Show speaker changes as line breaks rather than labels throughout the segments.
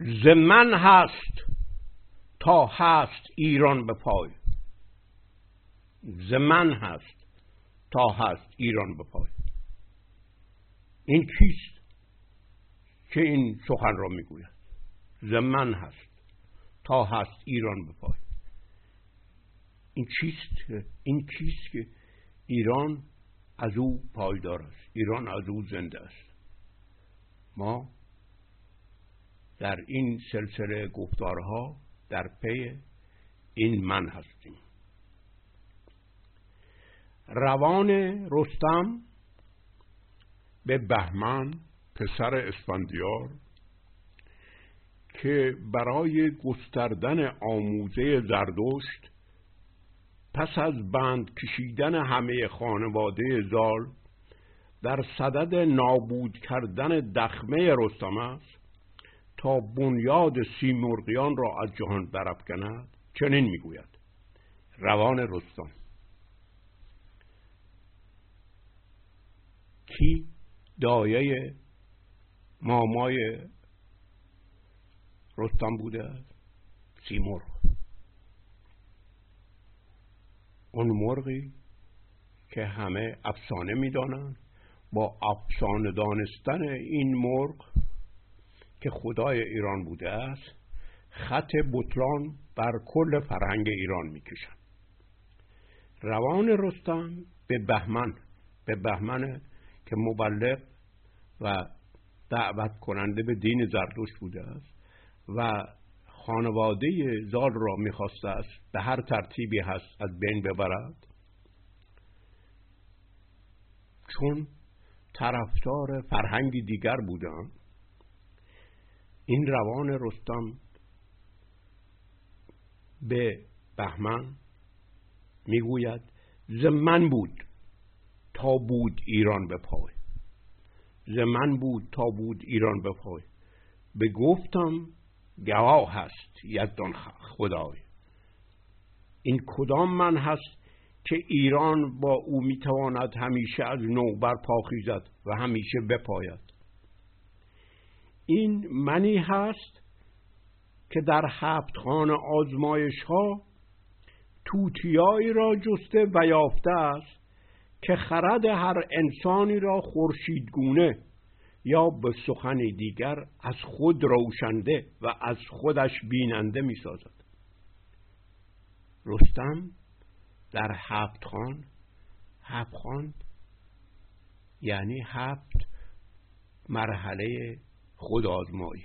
زمن هست تا هست ایران به پای. زمن هست تا هست ایران به پای. این کیست که این سخن را می‌گوید؟ زمن هست تا هست ایران به پای. این چیست؟ این کیست که ایران از او پایدار است؟ ایران از او زنده است. ما در این سلسله گفتارها در پی این من هستیم. روان رستم به بهمن پسر اسفندیار که برای گستردن آموزه زردشت پس از بند کشیدن همه خانواده زال در صدد نابود کردن دخمه رستم است تا بنیاد سیمرغیان را از جهان برافکند؟ چنین می‌گوید. روان رستم. کی؟ دایه مامای رستم بوده؟ است سیمرغ اون مرغی که همه افسانه می‌دانند با افسانه دانستن این مرغ که خدای ایران بوده است خط بطلان بر کل فرهنگ ایران می‌کشند روان رستم به بهمن به بهمن که مبلغ و دعوت کننده به دین زردوش بوده است و خانواده زال را می‌خواسته است به هر ترتیبی هست از بین ببرد. چون طرفدار فرهنگی دیگر بودند این روان رستم به بهمن می‌گوید زمن بود تا بود ایران به پای زمن بود تا بود ایران به پای به گفتم گواه هست یزدان خدای. این کدام من هست که ایران با او می‌تواند همیشه از نو بر پاخیزد و همیشه بپاید؟ این منی هست که در هفت خانه آزمایش ها توتیایی را جسته و یافته است که خرد هر انسانی را خورشیدگونه یا به سخن دیگر از خود روشنده و از خودش بیننده می سازد رستم در هفت خان هفت خان یعنی هفت مرحله خود آزمایی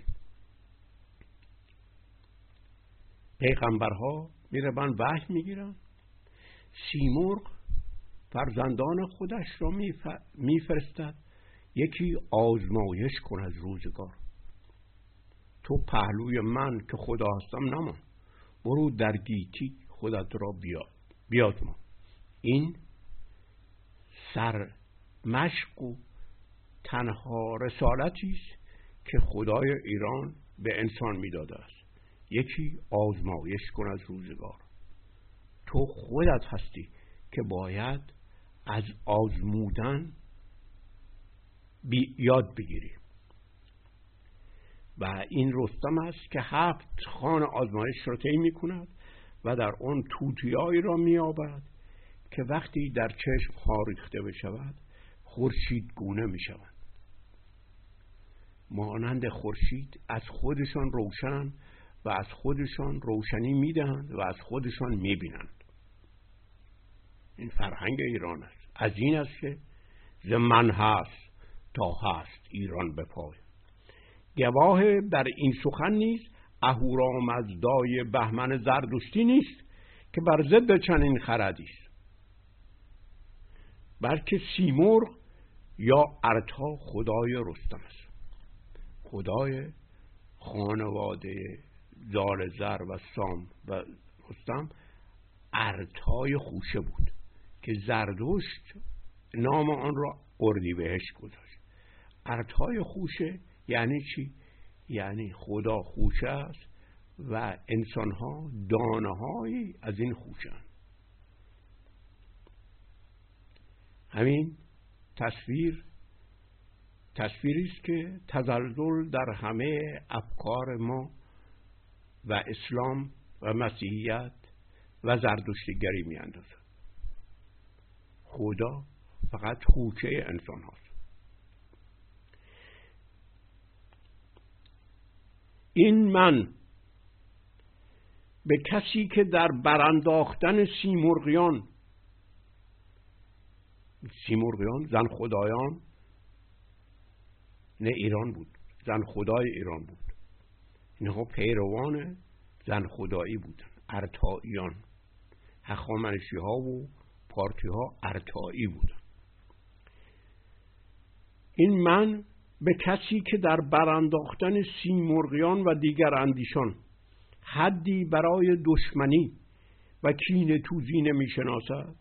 پیغمبرها میرون وحی می‌گیرن. سیمرغ فرزندان خودش را میفرستد. یکی آزمایش کن از روزگار. تو پهلوی من که خدا هستم نمان. برو در گیتی خودت را بیاد بیاد ما. این سر مشق و تنها رسالتی است که خدای ایران به انسان می‌داده است. یکی آزمایش کن از روزگار. تو خودت هستی که باید از آزمودن بی یاد بگیری. و این رستم است که هفت خان آزمایش را طی می کند و در آن توتیایی را مییابد که وقتی در چشم ها ریخته بشود خورشید گونه می شود مانند خورشید از خودشان روشن و از خودشان روشنی می‌دهند و از خودشان می‌بینند. این فرهنگ ایران است. از این است که زمن هست تا هست ایران بپای گواه بر این سخن نیست اهورامزدای بهمن زردشتی نیست که بر ضد چنین خردی است. بلکه سیمرغ یا ارتا خدای رستم است. خدای خانواده زال زر و سام و رستم ارتای خوشه بود که زردشت نام آن را اردی بهش گذاشت ارتای خوشه یعنی چی؟ یعنی خدا خوشه است و انسانها دانه از این خوشه همین تصویر تصویری است که تزلزل در همه افکار ما و اسلام و مسیحیت و زردشتیگری میاندازد. خدا فقط خوچه انسان هاست. این من به کسی که در برانداختن سیمرغیان سیمرغیان زن خدایان نه ایران بود. زن خدای ایران بود. اینها پیروان زن خدایی بودن ارتاییان هخامنشی ها و پارتی ها ارتایی بودن این من به کسی که در برانداختن سیمرغیان و دیگر اندیشان حدی برای دشمنی و کین توزی نمی‌شناسد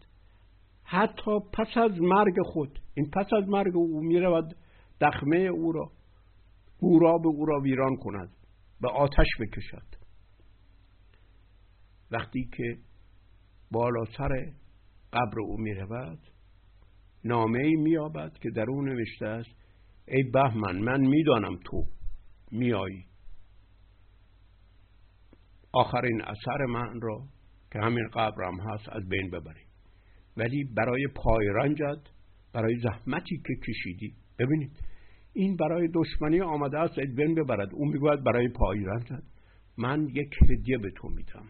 حتی پس از مرگ خود این پس از مرگ او می‌رود دخمه او را او به او را ویران کند به آتش بکشد. وقتی که بالا سر قبر او می رود نامه ای می که در او نوشته است ای بهمن من می‌دانم تو میایی آخرین اثر من را که همین قبرم هست از بین ببریم. ولی برای پایرنجت برای زحمتی که کشیدی ببینید این برای دشمنی آمده است از بین ببرد. اون می‌گوید برای پایرنجت من یک هدیه به تو میدم.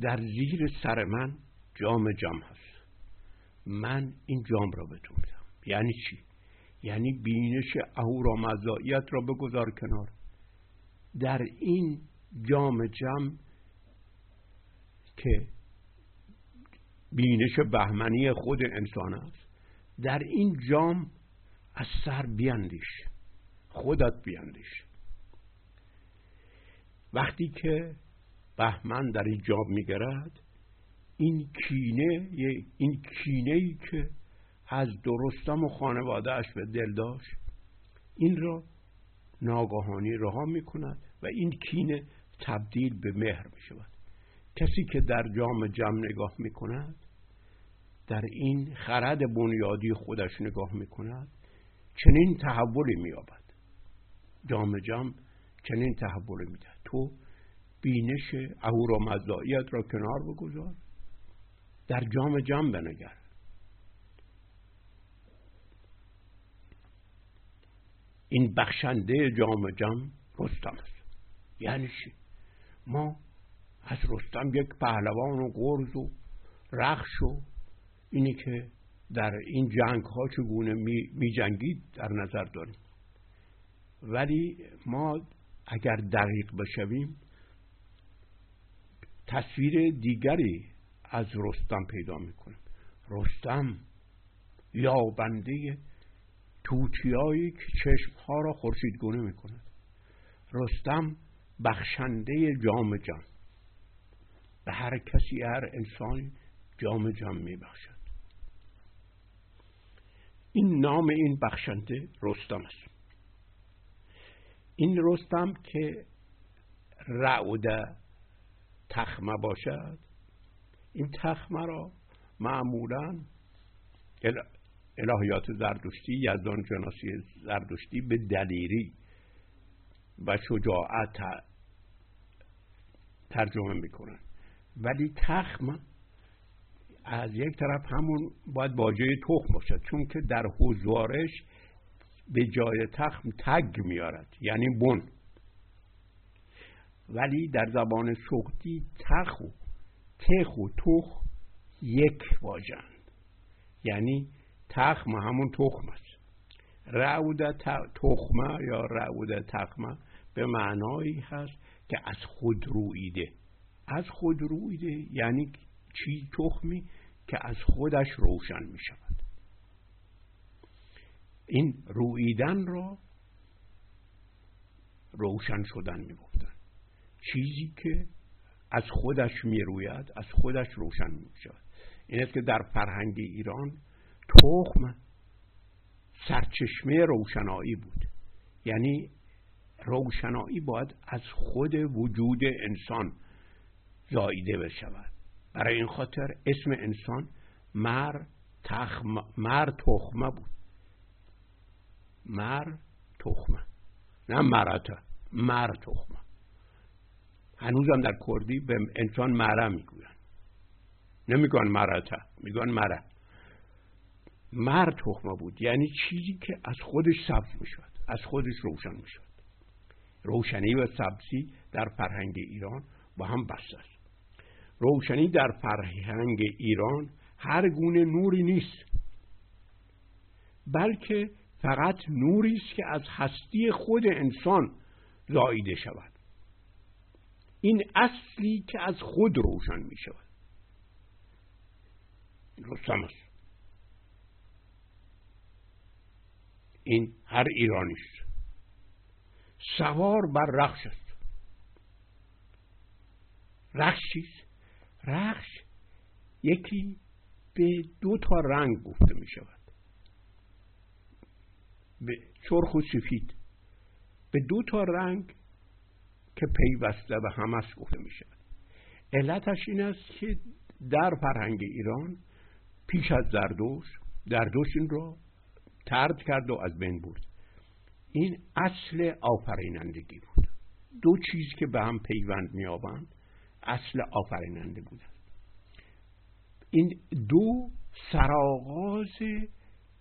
در زیر سر من جام جام هست. من این جام را به تو میدم. یعنی چی؟ یعنی بینش اهورامزداییت را بگذار کنار. در این جام جم که بینش بهمنی خود انسان است در این جام از سر بیاندیش خودت بیاندیش وقتی که بهمن در این جام میگرد این کینه این کینه ای که از درستم و خانوادهش به دل داشت این را ناگاهانی رها می کند و این کینه تبدیل به مهر می شود کسی که در جام جمع نگاه می کند در این خرد بنیادی خودش نگاه می کند چنین تحولی می یابد جام جمع چنین تحولی می تو بینش اهورامزداییت را کنار بگذار. در جام جمع بنگر. این بخشنده جام جم رستم است. یعنی چی؟ ما از رستم یک پهلوان و گرز و رخش و اینی که در این جنگ ها چگونه می, جنگید در نظر داریم. ولی ما اگر دقیق بشویم تصویر دیگری از رستم پیدا می‌کنیم رستم یا بنده توتیایی که چشمها را خورشیدگونه می کند. رستم بخشنده جام جان. به هر کسی هر انسانی جام جان می بخشد. این نام این بخشنده رستم است. این رستم که رعوده تخمه باشد این تخمه را معمولا الهیات زردشتی یزدان جناسی زردشتی به دلیری و شجاعت ترجمه می‌کنن ولی تخم از یک طرف همون باید باجه تخم باشد چون که در حضوارش به جای تخم تگ میارد یعنی بن. ولی در زبان سختی تخ و تخ و تخ یک واژند یعنی تخم همون تخم است. رعود تخمه یا رعود تخمه به معنایی هست که از خود رویده از خود رویده یعنی چی تخمی؟ که از خودش روشن می شود این رویدن را روشن شدن می گفتن چیزی که از خودش می روید از خودش روشن می شود این است که در فرهنگ ایران تخم سرچشمه روشنایی بود. یعنی روشنایی باید از خود وجود انسان زاییده بشود. برای این خاطر اسم انسان مر تخم مر تخمه بود. مر تخمه. نه مرته. مر تخمه. هنوزم در کردی به انسان مره می‌گوین نمیگن مرته میگن مره. مر تخمه بود. یعنی چیزی که از خودش سبز می‌شد از خودش روشن می‌شد. روشنی و سبزی در فرهنگ ایران با هم بسته است. روشنی در فرهنگ ایران هر گونه نوری نیست بلکه فقط نوری است که از هستی خود انسان زاییده شود. این اصلی که از خود روشن می شود. رستم است. این هر ایرانی است. سوار بر رخش است. رخش چیست رخش یکی به دو تا رنگ گفته می شود. به چرخ و سفید. به دو تا رنگ که پیوسته به هم است گفته می شود. علتش این است که در فرهنگ ایران پیش از زردوش زردوش این را ترد کرد و از بین برد. این اصل آفرینندگی بود. دو چیز که به هم پیوند میابند اصل آفریننده بود این دو سرآغاز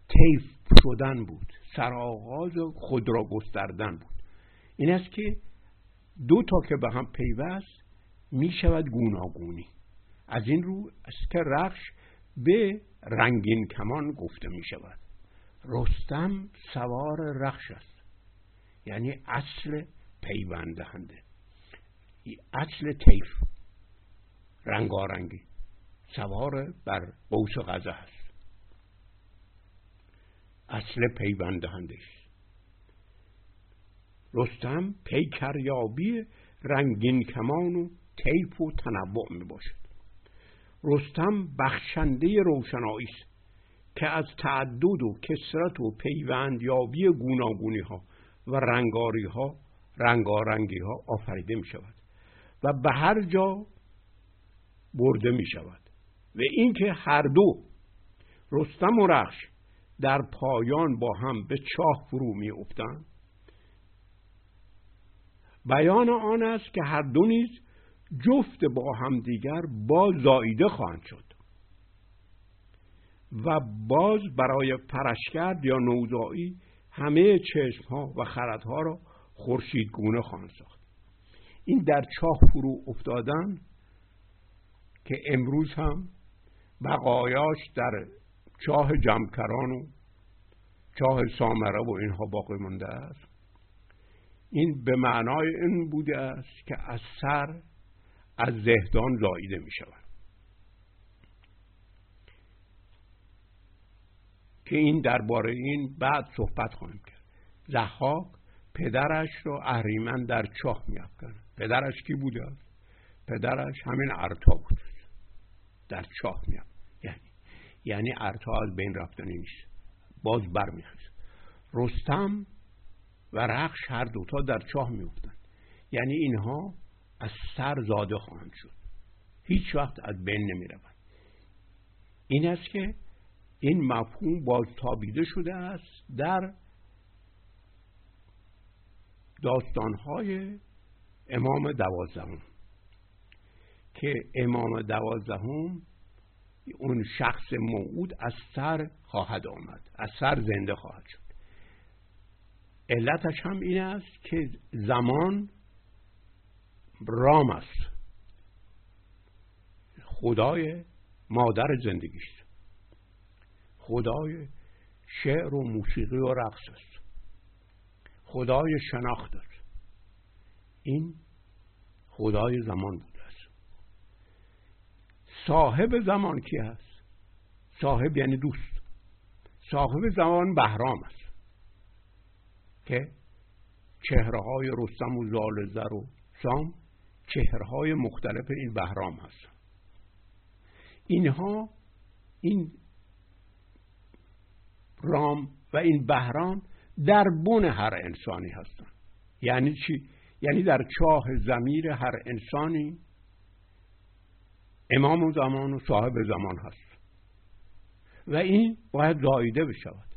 تیف شدن بود. سرآغاز خود را گستردن بود. این است که دو تا که به هم پیوست می شود گوناگونی. از این رو است که رخش به رنگین کمان گفته می شود. رستم سوار رخش است. یعنی اصل پیوند دهنده. اصل تیف رنگارنگی سوار بر قوس غزه است. اصل پیوند دهنده رستم پیکریابی رنگین کمان و تیف و تنوع می باشد. رستم بخشنده روشنایی است که از تعدد و کسرت و پیوندیابی گوناگونی ها و رنگاری ها رنگارنگی ها آفریده می شود. و به هر جا برده می شود. و اینکه هر دو رستم و رخش در پایان با هم به چاه فرو می افتند بیان آن است که هر دو نیز جفت با هم دیگر باز زاییده خواهند شد. و باز برای پرشکرد یا نوزایی همه چشم ها و خردها را خورشید گونه خواهند ساخت. این در چاه فرو افتادن که امروز هم بقایاش در چاه جمکران و چاه سامره و اینها باقی مانده است. این به معنای این بوده است که از سر از زهدان زاییده می شود. که این درباره این بعد صحبت خواهیم کرد. زحاک پدرش را اهریمن در چاه میافکن پدرش کی بوده؟ پدرش همین ارتا بود. در چاه میاد. یعنی یعنی ارتا از بین رفتنی نیست. باز برمیخیز رستم و رخش هر دوتا در چاه میفتند یعنی اینها از سر زاده خواهند شد. هیچ وقت از بین نمی‌روند. این است که این مفهوم باز تابیده شده است در داستانهای امام دوازدهم. که امام دوازدهم اون شخص موعود از سر خواهد آمد از سر زنده خواهد شد. علتش هم این است که زمان رام است. خدای مادر زندگیست خدای شعر و موسیقی و رقص است. خدای شناخت است. این خدای زمان بوده است صاحب زمان کی است صاحب یعنی دوست. صاحب زمان بهرام است. که چهره های رستم و زال زر و سام چهره های مختلف این بهرام هست. اینها این رام و این بهرام در بن هر انسانی هستند. یعنی چی؟ یعنی در چاه زمیر هر انسانی امام زمان و صاحب زمان هست. و این باید زایده بشود.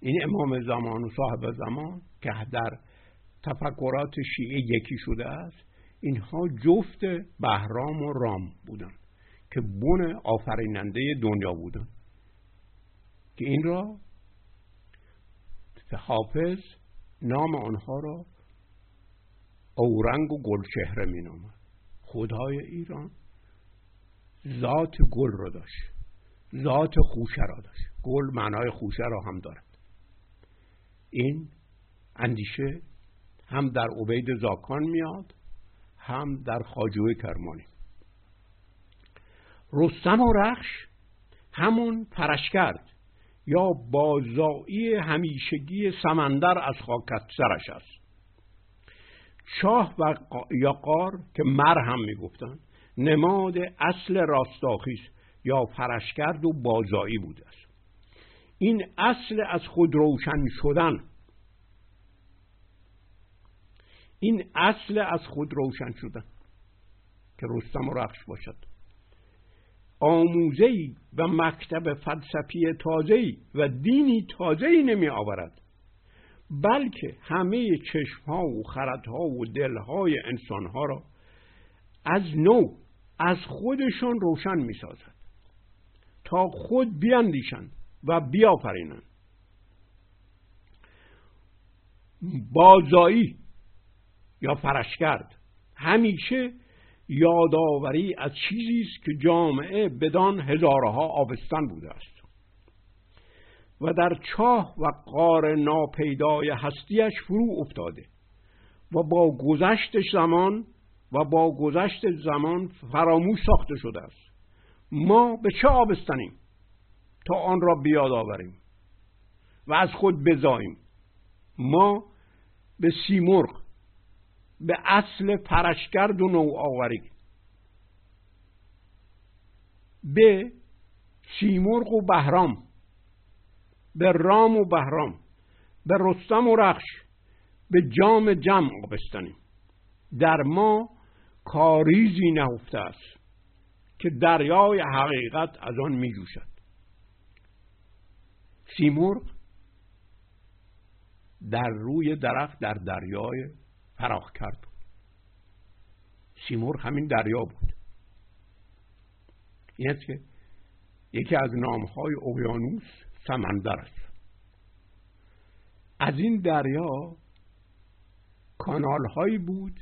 این امام زمان و صاحب زمان که در تفکرات شیعه یکی شده است اینها جفت بهرام و رام بودن که بون آفریننده دنیا بودن. که این را حافظ نام آنها را اورنگ و گلچهره می نامد خدای ایران ذات گل را داشت ذات خوشه را داشت. گل معنای خوشه را هم دارد. این اندیشه هم در عبید زاکان میاد هم در خاجوه کرمانی. رستم و رخش همون پرشکرد یا بازایی همیشگی سمندر از خاکت سرش است. شاه و یا قار که مر هم می‌گفتن نماد اصل راستاخیز یا پرشکرد و بازایی بوده است. این اصل از خود روشن شدن این اصل از خود روشن شدن که رستم و رخش باشد. آموزهی و مکتب فلسفی تازهی و دینی تازهی نمی آورد بلکه همه چشمها و خردها و دلهای انسانها را از نو از خودشون روشن می سازد تا خود بیاندیشند و بیافرینند. بازایی یا فرشگرد همیشه یادآوری از چیزی است که جامعه بدان هزارها آبستن بوده است. و در چاه و قار ناپیدای هستیش فرو افتاده و با گذشت زمان و با گذشت زمان فراموش ساخته شده است. ما به چه آبستنیم تا آن را بیاد آوریم و از خود بزاییم؟ ما به سیمرغ به اصل پرشگرد و نوآوری به سیمرغ و بهرام به رام و بهرام به رستم و رخش به جام جمع بستنیم در ما کاریزی نهفته است که دریای حقیقت از آن می جوشد سیمرغ در روی درخت در دریای فراخ کرد. بود سیمرغ همین دریا بود. این که یکی از نامهای اقیانوس سمندر است. از این دریا کانال هایی بود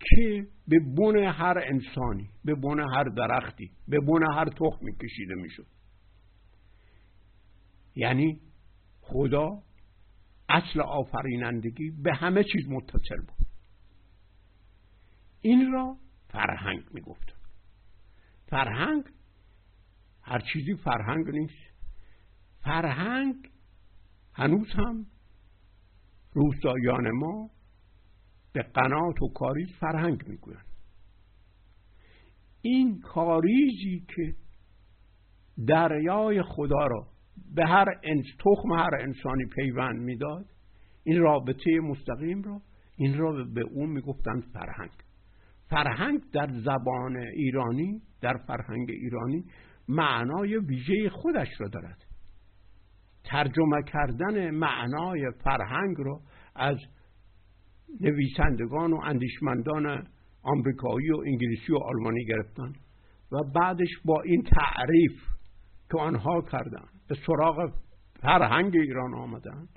که به بن هر انسانی به بن هر درختی به بن هر تخمی کشیده می‌شد. یعنی خدا اصل آفرینندگی به همه چیز متصل بود. این را فرهنگ می‌گفت. فرهنگ هر چیزی فرهنگ نیست. فرهنگ هنوز هم روستایان ما به قنات و کاریز فرهنگ می‌گویند. این کاریزی که دریای خدا را به هر انس تخم هر انسانی پیوند می‌داد این رابطه مستقیم را این را به اون می‌گفتند فرهنگ. فرهنگ در زبان ایرانی در فرهنگ ایرانی معنای ویژه خودش را دارد. ترجمه کردن معنای فرهنگ را از نویسندگان و اندیشمندان آمریکایی و انگلیسی و آلمانی گرفتن و بعدش با این تعریف که آنها کردن به سراغ فرهنگ ایران آمدن.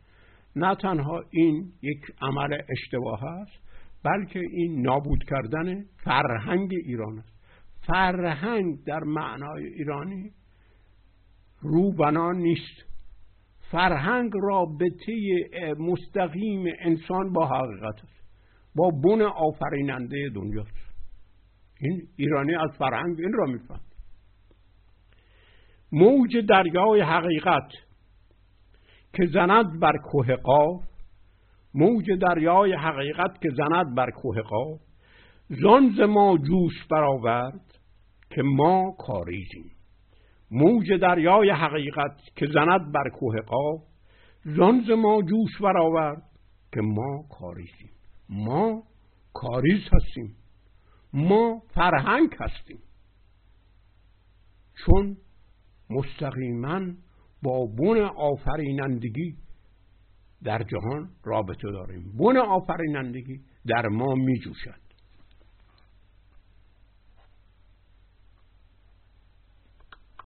نه تنها این یک عمل اشتباه است بلکه این نابود کردن فرهنگ ایران است. فرهنگ در معنای ایرانی روبنان نیست. فرهنگ رابطه مستقیم انسان با حقیقت است. با بن آفریننده دنیاست. این ایرانی از فرهنگ این را میفهم موج دریای حقیقت که زند بر کوه قاف موج دریای حقیقت که زند بر کوه قاف زانز ما جوش برآورد که ما کاریزیم. موج دریای حقیقت که زند بر کوه قاف زانز ما جوش برآورد که ما کاریزیم. ما کاریز هستیم. ما فرهنگ هستیم. چون مستقیما با بون آفرینندگی در جهان رابطه داریم. بن آفرینندگی در ما می جوشد